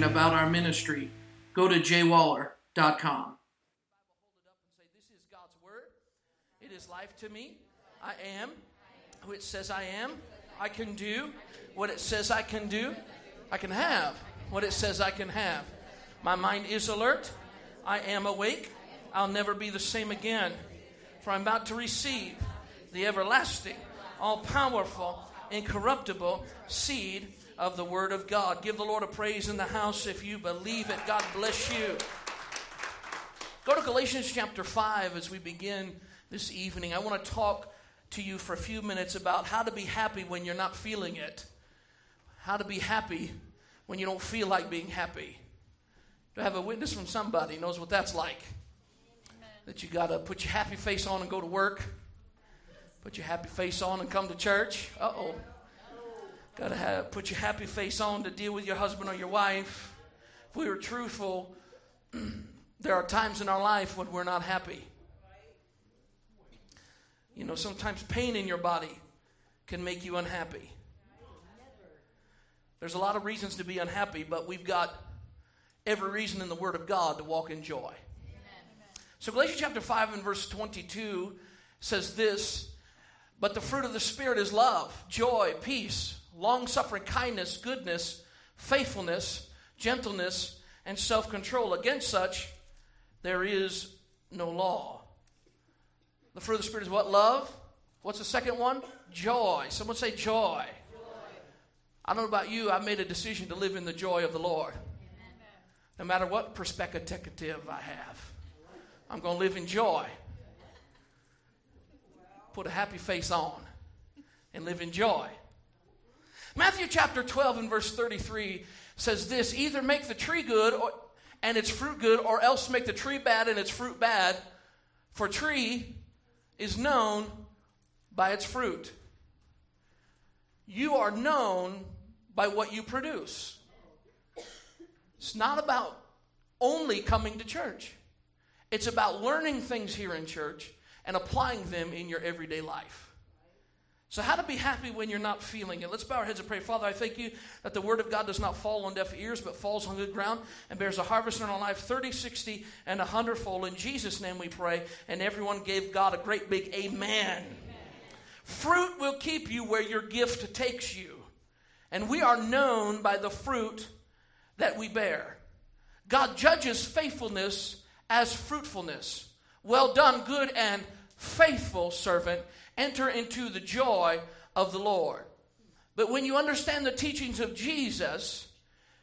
information about our ministry, go to jwaller.com. This is God's word. It is life to me. I am who it says I am. I can do what it says I can do. I can have what it says I can have. My mind is alert. I am awake. I'll never be the same again. For I'm about to receive the everlasting, all powerful, incorruptible seed of the Word of God. Give the Lord a praise in the house if you believe it. God bless you. Go to Galatians chapter 5 as we begin this evening. I want to talk to you for a few minutes about how to be happy when you're not feeling it. How to be happy when you don't feel like being happy. To have a witness from somebody knows what that's like. That you got to put your happy face on and go to work. Put your happy face on and come to church. Uh oh. Got to put your happy face on to deal with your husband or your wife. If we were truthful, there are times in our life when we're not happy. You know, sometimes pain in your body can make you unhappy. There's a lot of reasons to be unhappy, but we've got every reason in the Word of God to walk in joy. So, Galatians chapter 5 and verse 22 says this But the fruit of the Spirit is love, joy, peace, long suffering, kindness, goodness, faithfulness, gentleness, and self control. Against such, there is no law. The fruit of the Spirit is what? Love. What's the second one? Joy. Someone say joy. I don't know about you, I've made a decision to live in the joy of the Lord. No matter what perspective I have, I'm going to live in joy. Put a happy face on and live in joy. Matthew chapter 12 and verse 33 says this either make the tree good or, and its fruit good, or else make the tree bad and its fruit bad. For tree is known by its fruit. You are known by what you produce. It's not about only coming to church, it's about learning things here in church and applying them in your everyday life. So, how to be happy when you're not feeling it? Let's bow our heads and pray. Father, I thank you that the word of God does not fall on deaf ears, but falls on good ground and bears a harvest in our life 30, 60, and a hundredfold. In Jesus' name we pray. And everyone gave God a great big amen. amen. Fruit will keep you where your gift takes you. And we are known by the fruit that we bear. God judges faithfulness as fruitfulness. Well done, good and faithful servant enter into the joy of the Lord. But when you understand the teachings of Jesus,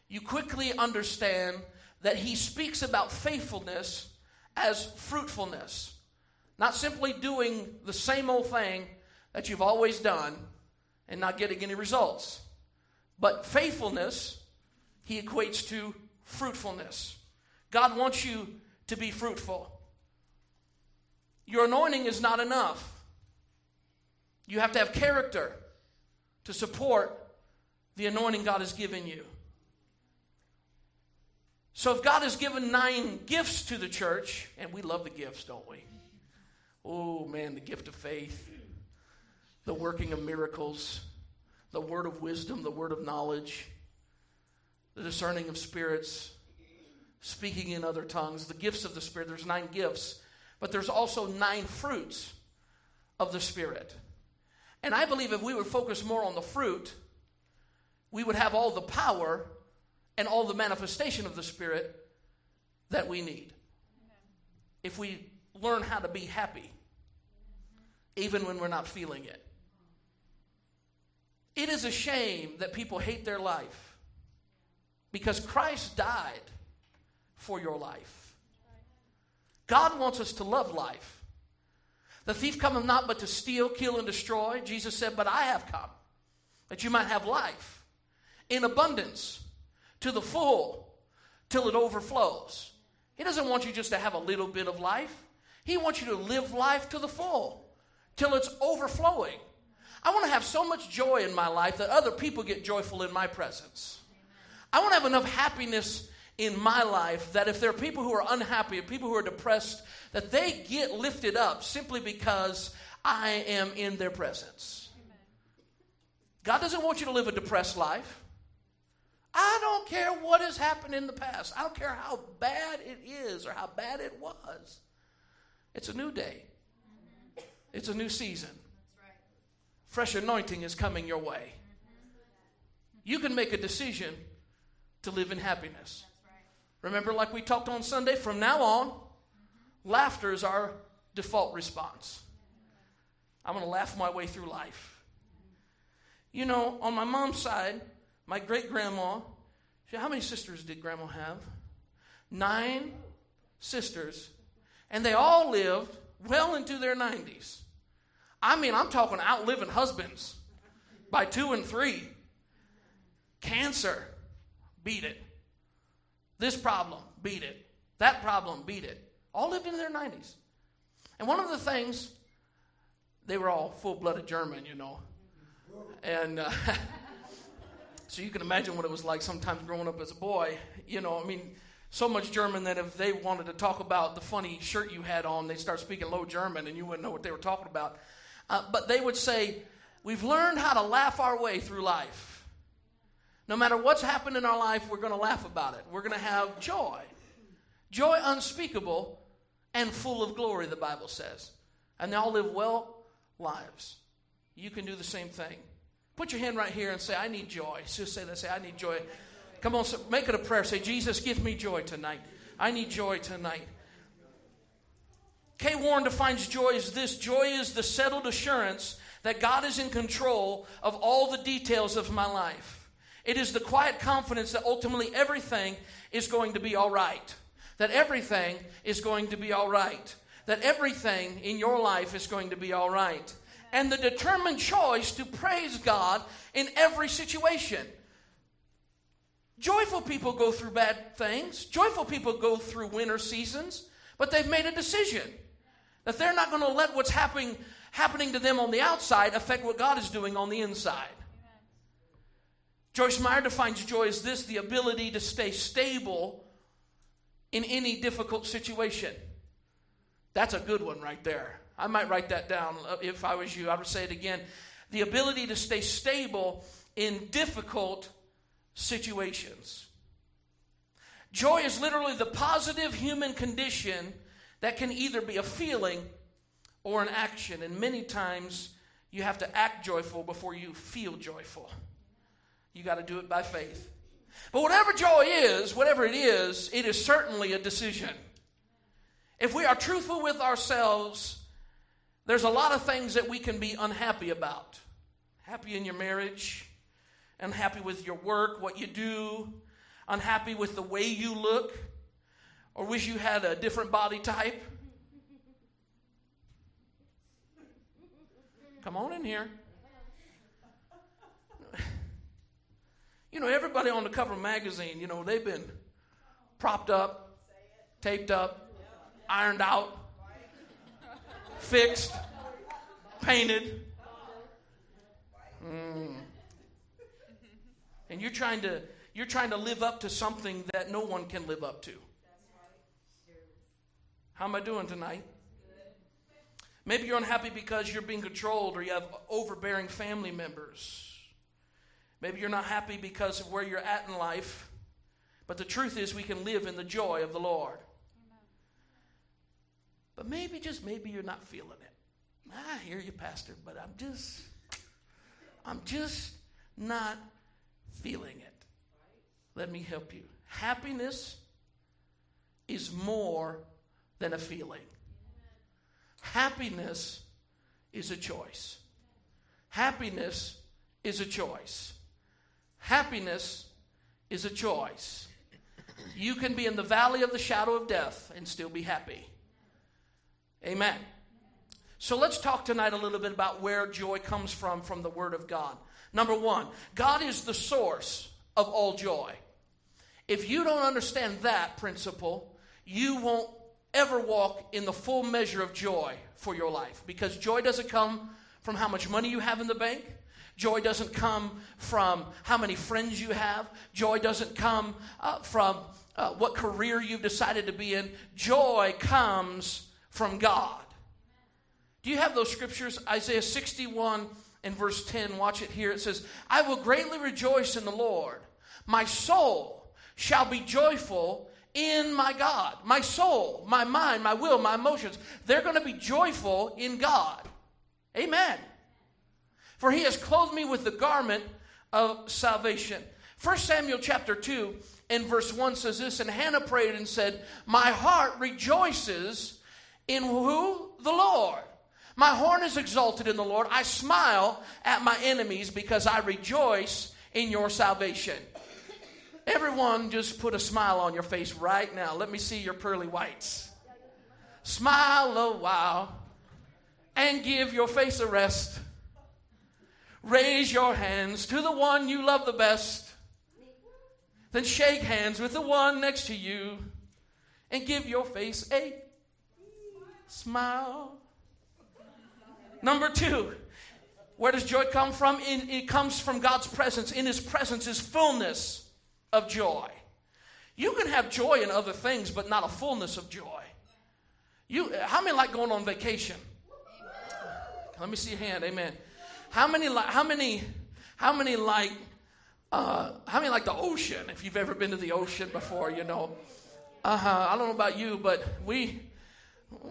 you quickly understand that he speaks about faithfulness as fruitfulness. Not simply doing the same old thing that you've always done and not getting any results. But faithfulness, he equates to fruitfulness. God wants you to be fruitful. Your anointing is not enough. You have to have character to support the anointing God has given you. So, if God has given nine gifts to the church, and we love the gifts, don't we? Oh, man, the gift of faith, the working of miracles, the word of wisdom, the word of knowledge, the discerning of spirits, speaking in other tongues, the gifts of the Spirit. There's nine gifts, but there's also nine fruits of the Spirit. And I believe if we would focus more on the fruit, we would have all the power and all the manifestation of the Spirit that we need. If we learn how to be happy, even when we're not feeling it. It is a shame that people hate their life because Christ died for your life. God wants us to love life. The thief cometh not but to steal, kill, and destroy. Jesus said, But I have come that you might have life in abundance to the full till it overflows. He doesn't want you just to have a little bit of life, He wants you to live life to the full till it's overflowing. I want to have so much joy in my life that other people get joyful in my presence. I want to have enough happiness in my life that if there are people who are unhappy, people who are depressed, that they get lifted up simply because I am in their presence. God doesn't want you to live a depressed life, I don't care what has happened in the past. I don't care how bad it is or how bad it was. It's a new day. It's a new season. Fresh anointing is coming your way. You can make a decision to live in happiness. Remember, like we talked on Sunday, from now on, laughter is our default response. I'm going to laugh my way through life. You know, on my mom's side, my great grandma, how many sisters did grandma have? Nine sisters, and they all lived well into their 90s. I mean, I'm talking outliving husbands by two and three. Cancer, beat it. This problem, beat it. That problem, beat it. All lived in their 90s. And one of the things, they were all full blooded German, you know. And uh, so you can imagine what it was like sometimes growing up as a boy. You know, I mean, so much German that if they wanted to talk about the funny shirt you had on, they'd start speaking low German and you wouldn't know what they were talking about. Uh, but they would say, We've learned how to laugh our way through life. No matter what's happened in our life, we're going to laugh about it. We're going to have joy. Joy unspeakable and full of glory, the Bible says. And they all live well lives. You can do the same thing. Put your hand right here and say, I need joy. Just say that. Say, I need joy. Come on, make it a prayer. Say, Jesus, give me joy tonight. I need joy tonight. Kay Warren defines joy as this joy is the settled assurance that God is in control of all the details of my life. It is the quiet confidence that ultimately everything is going to be all right. That everything is going to be all right. That everything in your life is going to be all right. And the determined choice to praise God in every situation. Joyful people go through bad things. Joyful people go through winter seasons, but they've made a decision. That they're not going to let what's happening, happening to them on the outside affect what God is doing on the inside. Joyce Meyer defines joy as this the ability to stay stable in any difficult situation. That's a good one right there. I might write that down uh, if I was you. I would say it again. The ability to stay stable in difficult situations. Joy is literally the positive human condition that can either be a feeling or an action. And many times you have to act joyful before you feel joyful. You got to do it by faith. But whatever joy is, whatever it is, it is certainly a decision. If we are truthful with ourselves, there's a lot of things that we can be unhappy about. Happy in your marriage, unhappy with your work, what you do, unhappy with the way you look, or wish you had a different body type? Come on in here. You know, everybody on the cover of magazine, you know, they've been propped up, taped up, ironed out, fixed, painted. Mm. And you're trying to you're trying to live up to something that no one can live up to. How am I doing tonight? Maybe you're unhappy because you're being controlled or you have overbearing family members. Maybe you're not happy because of where you're at in life. But the truth is, we can live in the joy of the Lord. But maybe, just maybe, you're not feeling it. I hear you, Pastor, but I'm just, I'm just not feeling it. Let me help you. Happiness is more than a feeling. Happiness is a choice. Happiness is a choice. Happiness is a choice. You can be in the valley of the shadow of death and still be happy. Amen. So let's talk tonight a little bit about where joy comes from from the Word of God. Number one, God is the source of all joy. If you don't understand that principle, you won't ever walk in the full measure of joy for your life because joy doesn't come from how much money you have in the bank. Joy doesn't come from how many friends you have. Joy doesn't come uh, from uh, what career you've decided to be in. Joy comes from God. Do you have those scriptures? Isaiah 61 and verse 10. Watch it here. It says, I will greatly rejoice in the Lord. My soul shall be joyful in my God. My soul, my mind, my will, my emotions, they're going to be joyful in God. Amen. For he has clothed me with the garment of salvation. 1 Samuel chapter 2 and verse 1 says this And Hannah prayed and said, My heart rejoices in who? The Lord. My horn is exalted in the Lord. I smile at my enemies because I rejoice in your salvation. Everyone, just put a smile on your face right now. Let me see your pearly whites. Smile a while and give your face a rest. Raise your hands to the one you love the best. Then shake hands with the one next to you and give your face a smile. Number two, where does joy come from? In, it comes from God's presence. In His presence is fullness of joy. You can have joy in other things, but not a fullness of joy. You, how many like going on vacation? Let me see your hand. Amen. How many like? How many? How many like? Uh, how many like the ocean? If you've ever been to the ocean before, you know. Uh huh. I don't know about you, but we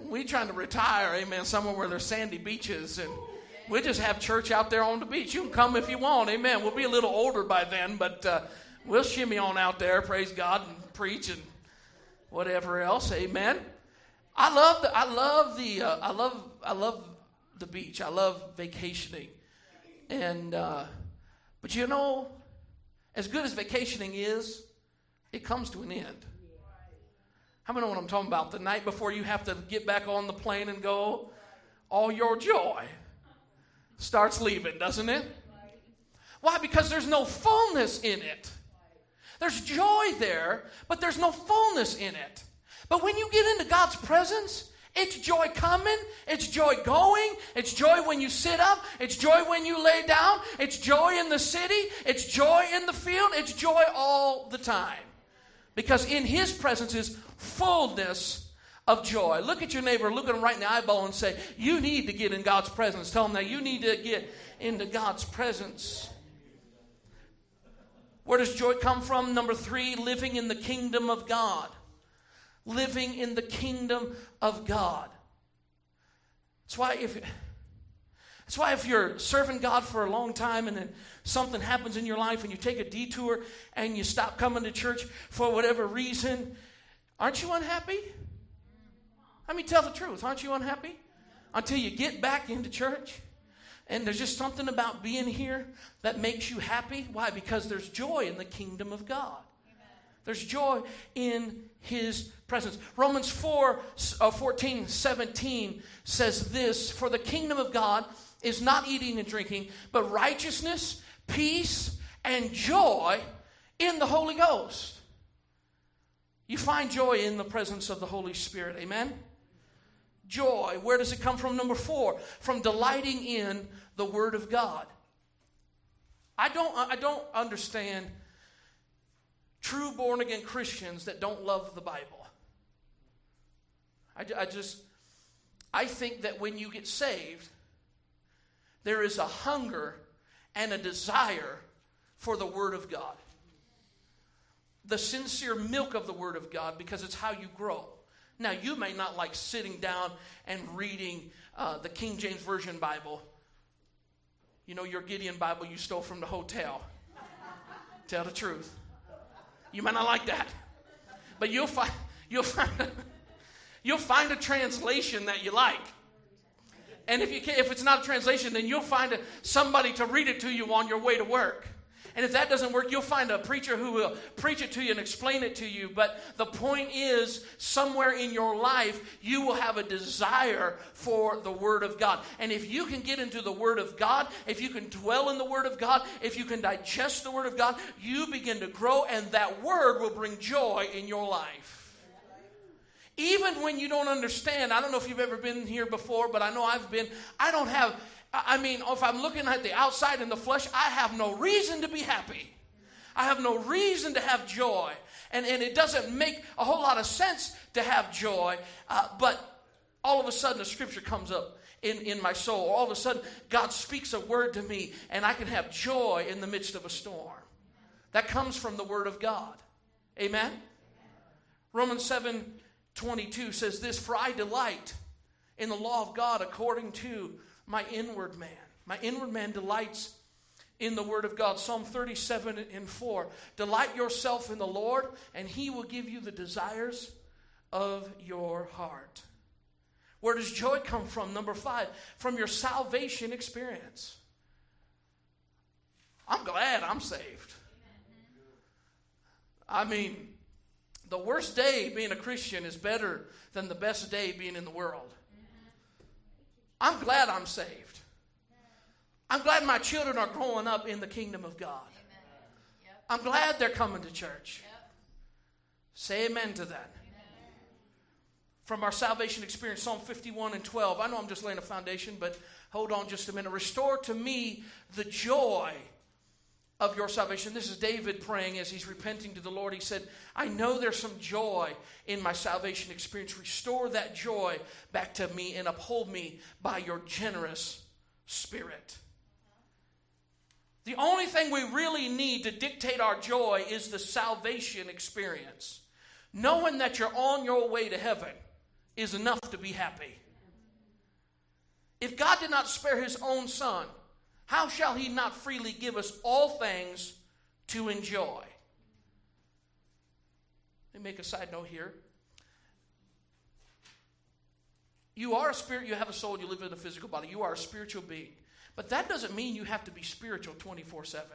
we trying to retire. Amen. Somewhere where there's sandy beaches and. We just have church out there on the beach. You can come if you want. Amen. We'll be a little older by then, but uh, we'll shimmy on out there, praise God, and preach and whatever else. Amen. I love the I love the uh, I love I love the beach. I love vacationing, and uh, but you know, as good as vacationing is, it comes to an end. How many know what I'm talking about? The night before you have to get back on the plane and go, all your joy starts leaving, doesn't it? Why? Because there's no fullness in it. There's joy there, but there's no fullness in it. But when you get into God's presence, it's joy coming, it's joy going, it's joy when you sit up, it's joy when you lay down, it's joy in the city, it's joy in the field, it's joy all the time. Because in His presence is fullness of joy. Look at your neighbor, look at him right in the eyeball and say, You need to get in God's presence. Tell him that you need to get into God's presence. Where does joy come from? Number three, living in the kingdom of God. Living in the kingdom of God. That's why if that's why if you're serving God for a long time and then something happens in your life and you take a detour and you stop coming to church for whatever reason, aren't you unhappy? I mean, tell the truth. Aren't you unhappy? Until you get back into church and there's just something about being here that makes you happy. Why? Because there's joy in the kingdom of God. There's joy in his presence. Romans 4 uh, 14, 17 says this For the kingdom of God is not eating and drinking, but righteousness, peace, and joy in the Holy Ghost. You find joy in the presence of the Holy Spirit. Amen? joy. Where does it come from? Number four, from delighting in the Word of God. I don't, I don't understand true born again Christians that don't love the Bible. I, I just, I think that when you get saved, there is a hunger and a desire for the Word of God. The sincere milk of the Word of God because it's how you grow. Now, you may not like sitting down and reading uh, the King James Version Bible. You know, your Gideon Bible you stole from the hotel. Tell the truth. You might not like that. But you'll find, you'll find, a, you'll find a translation that you like. And if, you can, if it's not a translation, then you'll find a, somebody to read it to you on your way to work. And if that doesn't work, you'll find a preacher who will preach it to you and explain it to you. But the point is, somewhere in your life, you will have a desire for the Word of God. And if you can get into the Word of God, if you can dwell in the Word of God, if you can digest the Word of God, you begin to grow, and that Word will bring joy in your life. Even when you don't understand, I don't know if you've ever been here before, but I know I've been. I don't have I mean, if I'm looking at the outside in the flesh, I have no reason to be happy. I have no reason to have joy. And, and it doesn't make a whole lot of sense to have joy, uh, but all of a sudden the scripture comes up in, in my soul. All of a sudden, God speaks a word to me, and I can have joy in the midst of a storm. That comes from the Word of God. Amen? Romans 7 22 says this For I delight in the law of God according to my inward man. My inward man delights in the word of God. Psalm 37 and 4. Delight yourself in the Lord, and he will give you the desires of your heart. Where does joy come from? Number five, from your salvation experience. I'm glad I'm saved. I mean, the worst day being a Christian is better than the best day being in the world. I'm glad I'm saved. I'm glad my children are growing up in the kingdom of God. Yep. I'm glad they're coming to church. Yep. Say amen to that. Amen. From our salvation experience, Psalm 51 and 12. I know I'm just laying a foundation, but hold on just a minute. Restore to me the joy of your salvation. This is David praying as he's repenting to the Lord. He said, I know there's some joy in my salvation experience. Restore that joy back to me and uphold me by your generous spirit. The only thing we really need to dictate our joy is the salvation experience. Knowing that you're on your way to heaven is enough to be happy. If God did not spare his own son, how shall he not freely give us all things to enjoy? Let me make a side note here. You are a spirit, you have a soul, you live in a physical body. You are a spiritual being. But that doesn't mean you have to be spiritual 24 7.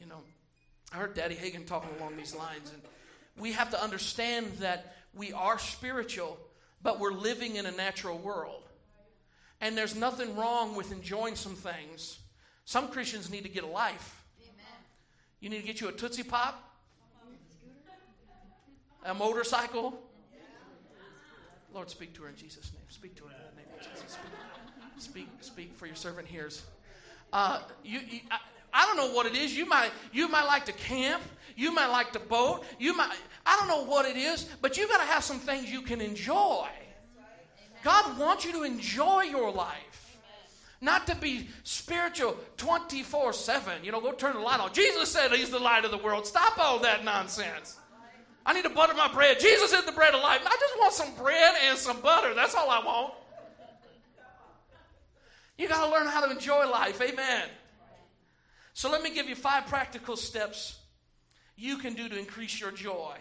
you know, I heard Daddy Hagin talking along these lines, and we have to understand that we are spiritual, but we're living in a natural world. And there's nothing wrong with enjoying some things. Some Christians need to get a life. Amen. You need to get you a Tootsie Pop, a motorcycle. Lord, speak to her in Jesus' name. Speak to her in the name of Jesus. Speak, speak, speak for your servant hears. Uh, you, you I, I don't know what it is. You might you might like to camp. You might like to boat. You might I don't know what it is, but you got to have some things you can enjoy. God wants you to enjoy your life. Not to be spiritual 24 7. You know, go turn the light on. Jesus said he's the light of the world. Stop all that nonsense. I need to butter my bread. Jesus is the bread of life. I just want some bread and some butter. That's all I want. You got to learn how to enjoy life. Amen. So let me give you five practical steps you can do to increase your joy.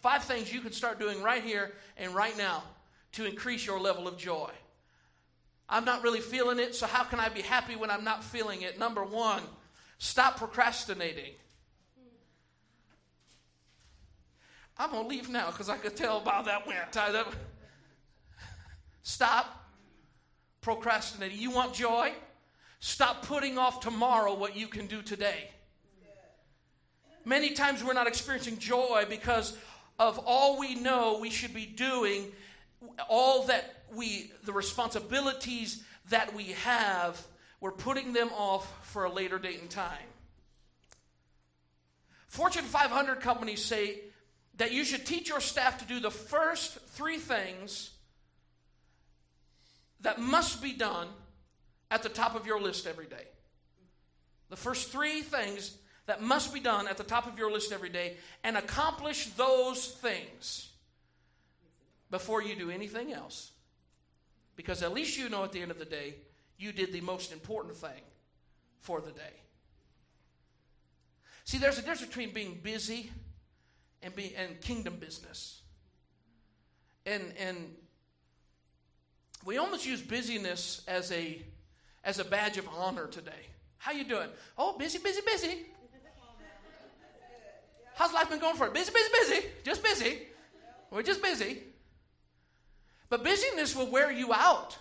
Five things you can start doing right here and right now to increase your level of joy. I'm not really feeling it, so how can I be happy when I'm not feeling it? Number one, stop procrastinating. I'm going to leave now because I could tell how that went. Stop procrastinating. You want joy? Stop putting off tomorrow what you can do today. Many times we're not experiencing joy because of all we know we should be doing all that we, the responsibilities that we have, we're putting them off for a later date and time. Fortune 500 companies say that you should teach your staff to do the first three things that must be done at the top of your list every day. The first three things that must be done at the top of your list every day and accomplish those things before you do anything else. Because at least you know at the end of the day, you did the most important thing for the day. See, there's a difference between being busy and, be, and kingdom business. And, and we almost use busyness as a, as a badge of honor today. How you doing? Oh, busy, busy, busy. How's life been going for you? Busy, busy, busy. Just busy. We're just busy. But busyness will wear you out.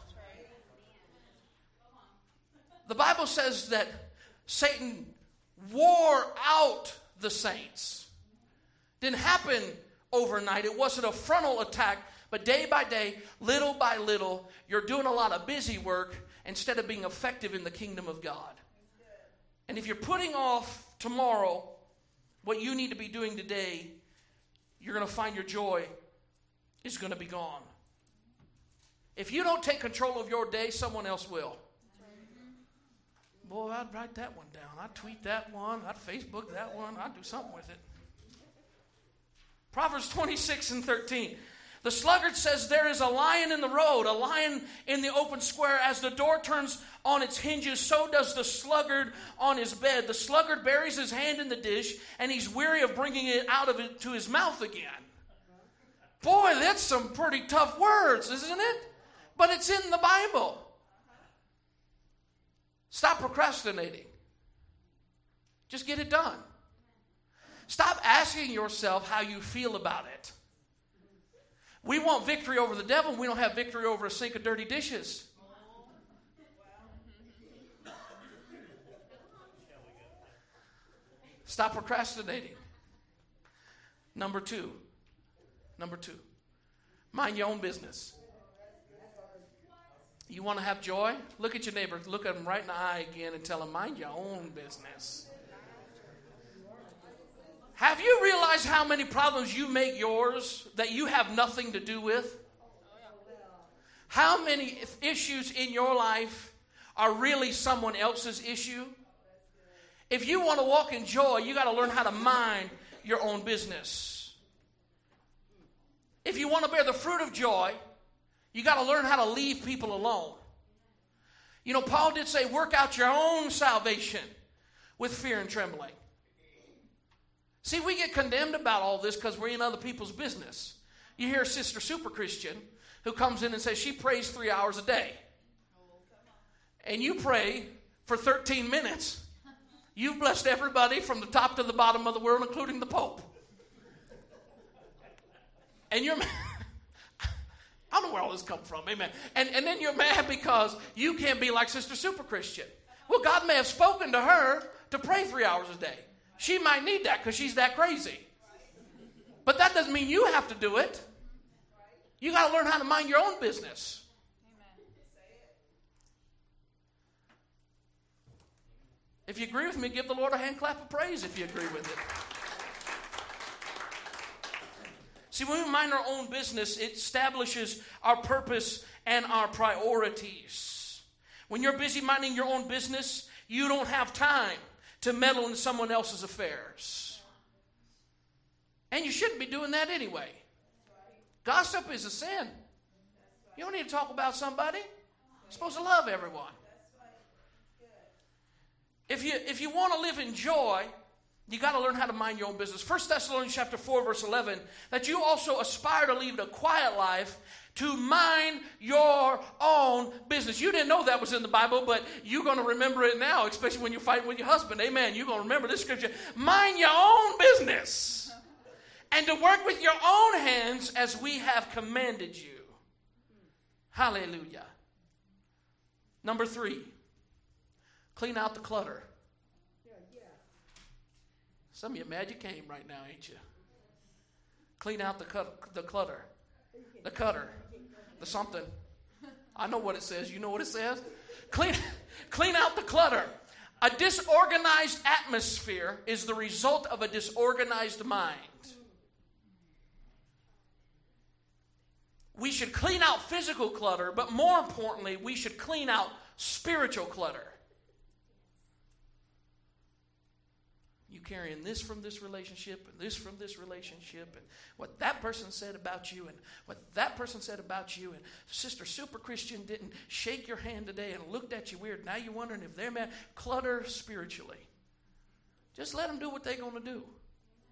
The Bible says that Satan wore out the saints. Didn't happen overnight. It wasn't a frontal attack, but day by day, little by little, you're doing a lot of busy work instead of being effective in the kingdom of God. And if you're putting off tomorrow what you need to be doing today, you're going to find your joy is going to be gone. If you don't take control of your day, someone else will. boy, I'd write that one down. I'd tweet that one. I'd Facebook that one. I'd do something with it. Proverbs 26 and 13. The sluggard says, There is a lion in the road, a lion in the open square. As the door turns on its hinges, so does the sluggard on his bed. The sluggard buries his hand in the dish, and he's weary of bringing it out of it to his mouth again. Boy, that's some pretty tough words, isn't it? But it's in the Bible. Stop procrastinating. Just get it done. Stop asking yourself how you feel about it. We want victory over the devil, we don't have victory over a sink of dirty dishes. Stop procrastinating. Number two. Number two. Mind your own business. You want to have joy? Look at your neighbor. Look at him right in the eye again and tell him, mind your own business. Have you realized how many problems you make yours that you have nothing to do with? How many issues in your life are really someone else's issue? If you want to walk in joy, you got to learn how to mind your own business. If you want to bear the fruit of joy, you got to learn how to leave people alone. You know, Paul did say, work out your own salvation with fear and trembling. See, we get condemned about all this because we're in other people's business. You hear sister super Christian who comes in and says she prays three hours a day. And you pray for 13 minutes. You've blessed everybody from the top to the bottom of the world, including the Pope. And you're. I don't know where all this come from, amen. And, and then you're mad because you can't be like Sister Super Christian. Well, God may have spoken to her to pray three hours a day. She might need that because she's that crazy. But that doesn't mean you have to do it. You got to learn how to mind your own business. If you agree with me, give the Lord a hand clap of praise if you agree with it. See, when we mind our own business, it establishes our purpose and our priorities. When you're busy minding your own business, you don't have time to meddle in someone else's affairs. And you shouldn't be doing that anyway. Gossip is a sin. You don't need to talk about somebody. You're supposed to love everyone. If you, if you want to live in joy, you got to learn how to mind your own business. 1 Thessalonians chapter 4, verse 11, that you also aspire to lead a quiet life to mind your own business. You didn't know that was in the Bible, but you're going to remember it now, especially when you're fighting with your husband. Amen. You're going to remember this scripture. Mind your own business and to work with your own hands as we have commanded you. Hallelujah. Number three, clean out the clutter. Some of you mad you came right now, ain't you? Clean out the, cut, the clutter, the cutter, the something. I know what it says. You know what it says? Clean, clean out the clutter. A disorganized atmosphere is the result of a disorganized mind. We should clean out physical clutter, but more importantly, we should clean out spiritual clutter. Carrying this from this relationship and this from this relationship and what that person said about you and what that person said about you and Sister Super Christian didn't shake your hand today and looked at you weird. Now you're wondering if they're mad. Clutter spiritually. Just let them do what they're going to do.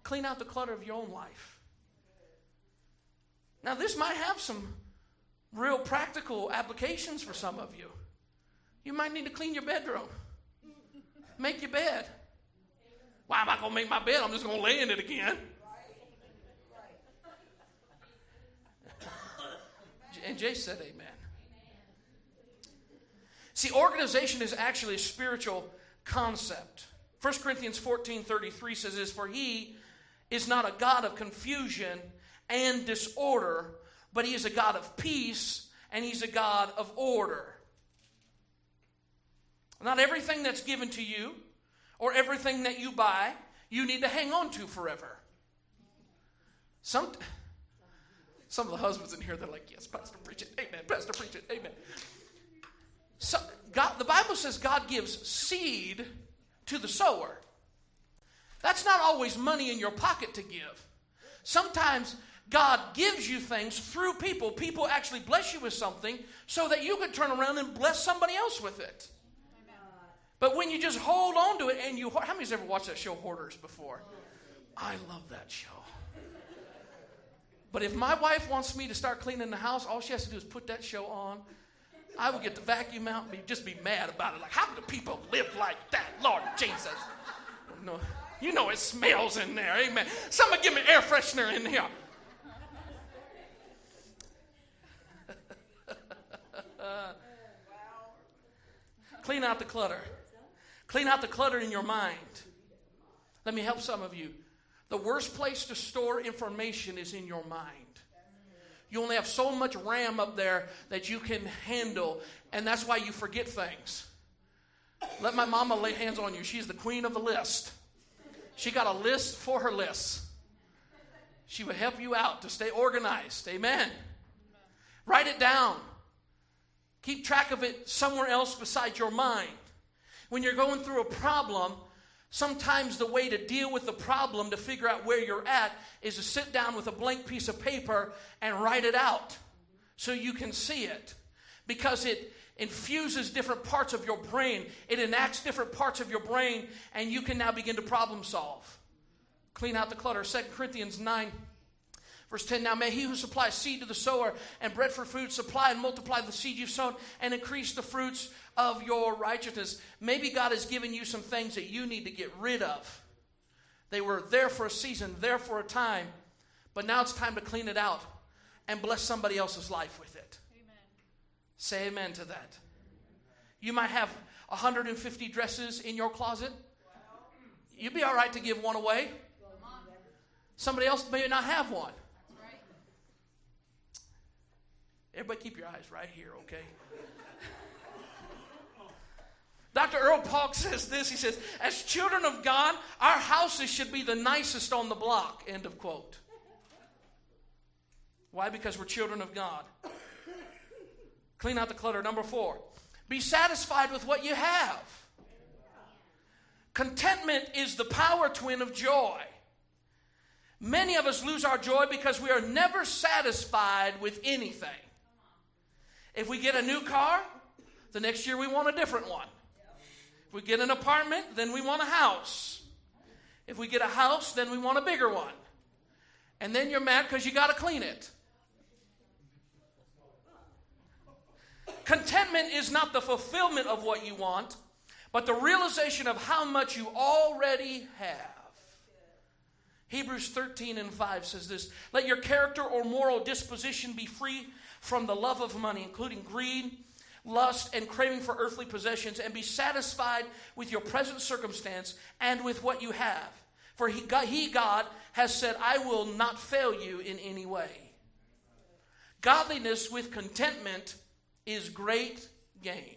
Clean out the clutter of your own life. Now, this might have some real practical applications for some of you. You might need to clean your bedroom, make your bed. Why am I going to make my bed? I'm just going to lay in it again. and Jay said, Amen. See, organization is actually a spiritual concept. 1 Corinthians 14 33 says this For he is not a God of confusion and disorder, but he is a God of peace and he's a God of order. Not everything that's given to you or everything that you buy, you need to hang on to forever. Some, some of the husbands in here, they're like, yes, Pastor, preach it. Amen. Pastor, preach it. Amen. So, God, the Bible says God gives seed to the sower. That's not always money in your pocket to give. Sometimes God gives you things through people. People actually bless you with something so that you can turn around and bless somebody else with it. But when you just hold on to it and you, how many's ever watched that show Hoarders before? I love that show. But if my wife wants me to start cleaning the house, all she has to do is put that show on. I would get the vacuum out and be, just be mad about it. Like, how do people live like that? Lord Jesus. No, you know it smells in there. Amen. Somebody give me air freshener in here. Clean out the clutter. Clean out the clutter in your mind. Let me help some of you. The worst place to store information is in your mind. You only have so much RAM up there that you can handle, and that's why you forget things. Let my mama lay hands on you. She's the queen of the list. She got a list for her lists. She will help you out to stay organized. Amen. Write it down. Keep track of it somewhere else besides your mind. When you're going through a problem, sometimes the way to deal with the problem to figure out where you're at is to sit down with a blank piece of paper and write it out so you can see it. Because it infuses different parts of your brain, it enacts different parts of your brain, and you can now begin to problem solve. Clean out the clutter. 2 Corinthians 9 Verse 10 Now may he who supplies seed to the sower and bread for food supply and multiply the seed you've sown and increase the fruits of your righteousness. Maybe God has given you some things that you need to get rid of. They were there for a season, there for a time, but now it's time to clean it out and bless somebody else's life with it. Amen. Say amen to that. You might have 150 dresses in your closet. You'd be all right to give one away. Somebody else may not have one. Everybody keep your eyes right here, okay? Dr. Earl Paulk says this. He says, As children of God, our houses should be the nicest on the block. End of quote. Why? Because we're children of God. Clean out the clutter. Number four, be satisfied with what you have. Contentment is the power twin of joy. Many of us lose our joy because we are never satisfied with anything. If we get a new car, the next year we want a different one. If we get an apartment, then we want a house. If we get a house, then we want a bigger one. And then you're mad because you got to clean it. Contentment is not the fulfillment of what you want, but the realization of how much you already have. Hebrews 13 and 5 says this Let your character or moral disposition be free from the love of money, including greed, lust, and craving for earthly possessions, and be satisfied with your present circumstance and with what you have. For he God, he, God, has said, I will not fail you in any way. Godliness with contentment is great gain.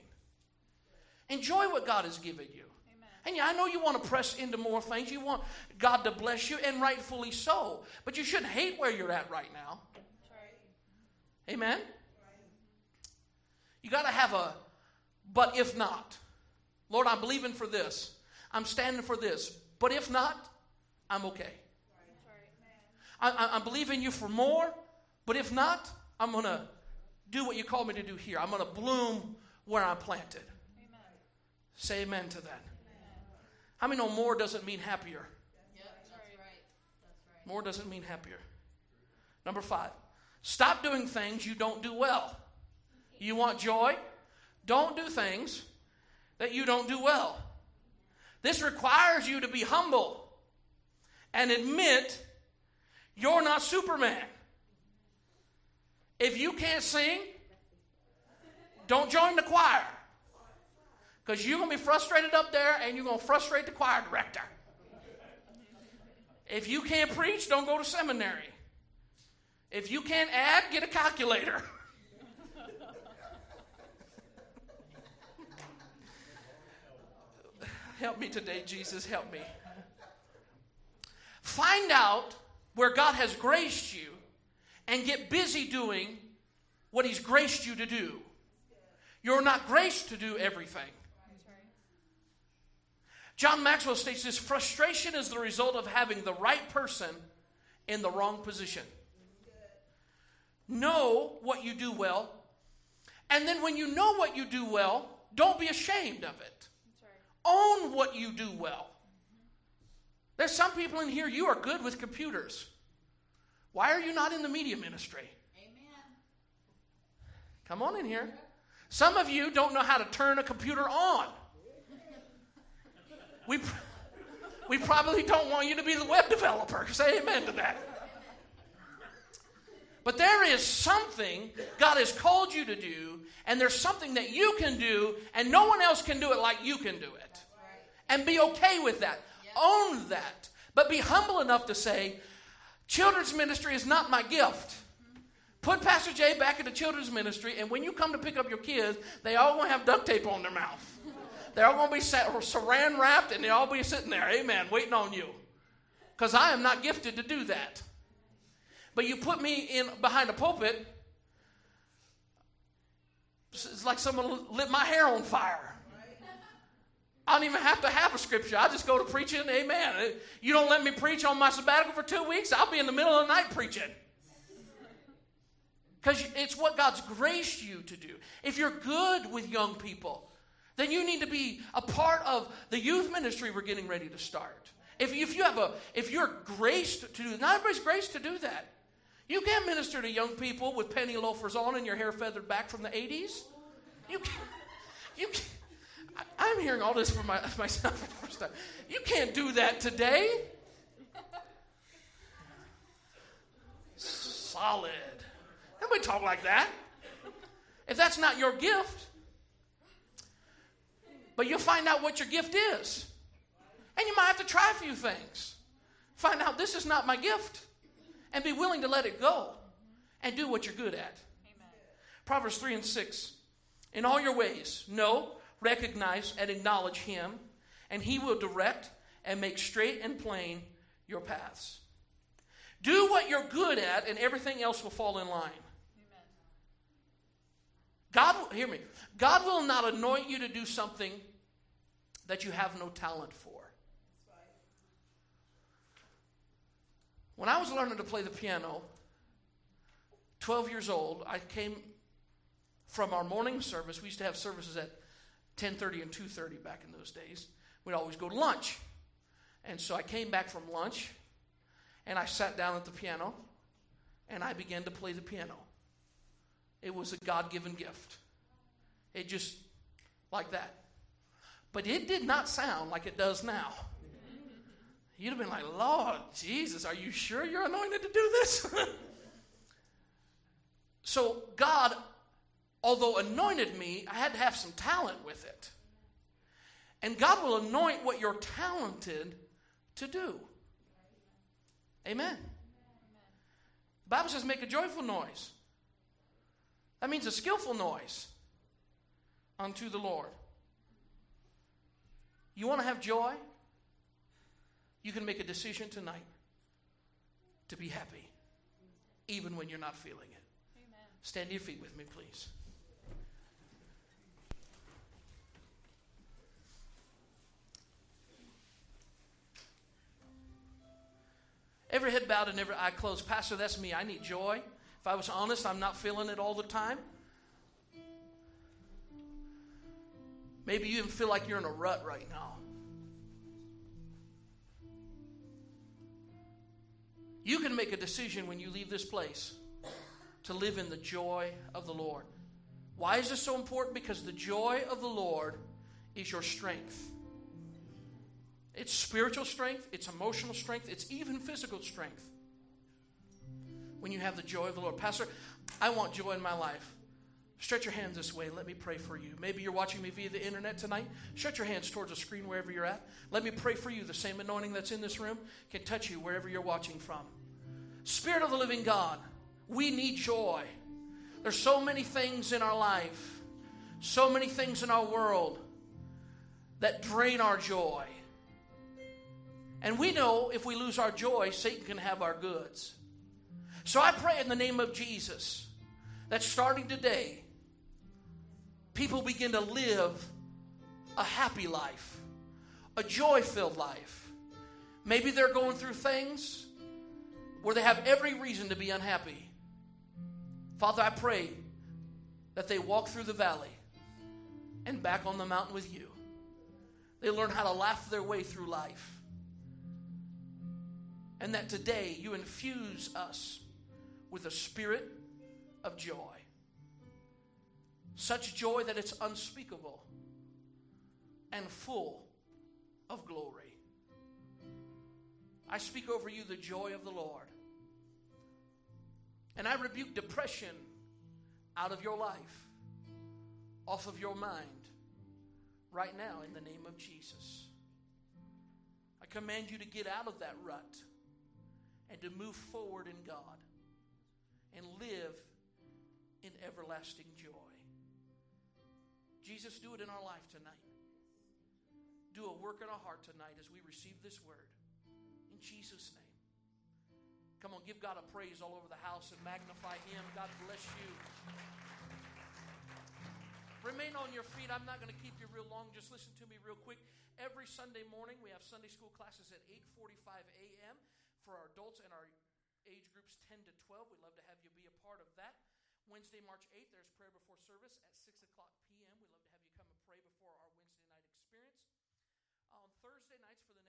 Enjoy what God has given you. Amen. And yeah, I know you want to press into more things. You want God to bless you, and rightfully so. But you shouldn't hate where you're at right now. Amen? You got to have a, but if not. Lord, I'm believing for this. I'm standing for this. But if not, I'm okay. I, am believing you for more, but if not, I'm going to do what you called me to do here. I'm going to bloom where I'm planted. Amen. Say amen to that. Amen. How many know more doesn't mean happier? Yep, that's right. That's right. More doesn't mean happier. Number five. Stop doing things you don't do well. You want joy? Don't do things that you don't do well. This requires you to be humble and admit you're not Superman. If you can't sing, don't join the choir. Because you're going to be frustrated up there and you're going to frustrate the choir director. If you can't preach, don't go to seminary. If you can't add, get a calculator. help me today, Jesus, help me. Find out where God has graced you and get busy doing what He's graced you to do. You're not graced to do everything. John Maxwell states this frustration is the result of having the right person in the wrong position. Know what you do well, and then when you know what you do well, don't be ashamed of it. Own what you do well. There's some people in here, you are good with computers. Why are you not in the media ministry? Amen. Come on in here. Some of you don't know how to turn a computer on. We, we probably don't want you to be the web developer. Say amen to that. But there is something God has called you to do, and there's something that you can do, and no one else can do it like you can do it. And be okay with that. Own that. But be humble enough to say, children's ministry is not my gift. Put Pastor Jay back in the children's ministry, and when you come to pick up your kids, they all to have duct tape on their mouth. They're all to be saran wrapped, and they all be sitting there, amen, waiting on you. Because I am not gifted to do that. But you put me in behind a pulpit, it's like someone lit my hair on fire. I don't even have to have a scripture. I just go to preaching, amen. Uh, you don't let me preach on my sabbatical for two weeks, I'll be in the middle of the night preaching. Because it's what God's graced you to do. If you're good with young people, then you need to be a part of the youth ministry we're getting ready to start. If, if you have a if you're graced to do not everybody's graced to do that. You can't minister to young people with penny loafers on and your hair feathered back from the 80s. You can't, you can't, I'm hearing all this for my, myself for the first time. You can't do that today. Solid. Nobody talk like that. If that's not your gift, but you'll find out what your gift is. And you might have to try a few things. Find out this is not my gift and be willing to let it go and do what you're good at. Amen. Proverbs 3 and 6. In all your ways, know, recognize, and acknowledge Him, and He will direct and make straight and plain your paths. Do what you're good at, and everything else will fall in line. God, hear me. God will not anoint you to do something that you have no talent for. When I was learning to play the piano, 12 years old, I came from our morning service. We used to have services at 10:30 and 2:30 back in those days. We'd always go to lunch. And so I came back from lunch and I sat down at the piano and I began to play the piano. It was a God-given gift. It just like that. But it did not sound like it does now. You'd have been like, Lord Jesus, are you sure you're anointed to do this? so, God, although anointed me, I had to have some talent with it. And God will anoint what you're talented to do. Amen. The Bible says, make a joyful noise. That means a skillful noise unto the Lord. You want to have joy? You can make a decision tonight to be happy, even when you're not feeling it. Amen. Stand to your feet with me, please. Every head bowed and every eye closed. Pastor, that's me. I need joy. If I was honest, I'm not feeling it all the time. Maybe you even feel like you're in a rut right now. You can make a decision when you leave this place to live in the joy of the Lord. Why is this so important? Because the joy of the Lord is your strength. It's spiritual strength, it's emotional strength, it's even physical strength. When you have the joy of the Lord. Pastor, I want joy in my life. Stretch your hands this way. Let me pray for you. Maybe you're watching me via the internet tonight. Stretch your hands towards the screen wherever you're at. Let me pray for you. The same anointing that's in this room can touch you wherever you're watching from. Spirit of the living God, we need joy. There's so many things in our life, so many things in our world that drain our joy. And we know if we lose our joy, Satan can have our goods. So I pray in the name of Jesus that starting today, people begin to live a happy life, a joy filled life. Maybe they're going through things where they have every reason to be unhappy. Father, I pray that they walk through the valley and back on the mountain with you. They learn how to laugh their way through life. And that today you infuse us with a spirit of joy. Such joy that it's unspeakable and full of glory. I speak over you the joy of the Lord. And I rebuke depression out of your life, off of your mind, right now in the name of Jesus. I command you to get out of that rut and to move forward in God and live in everlasting joy. Jesus, do it in our life tonight. Do a work in our heart tonight as we receive this word. In Jesus' name. Come on, give God a praise all over the house and magnify Him. God bless you. Remain on your feet. I'm not going to keep you real long. Just listen to me real quick. Every Sunday morning, we have Sunday school classes at 8:45 a.m. for our adults and our age groups 10 to 12. We'd love to have you be a part of that. Wednesday, March 8th, there's prayer before service at 6 o'clock p.m. We'd love to have you come and pray before our Wednesday night experience. On Thursday nights for the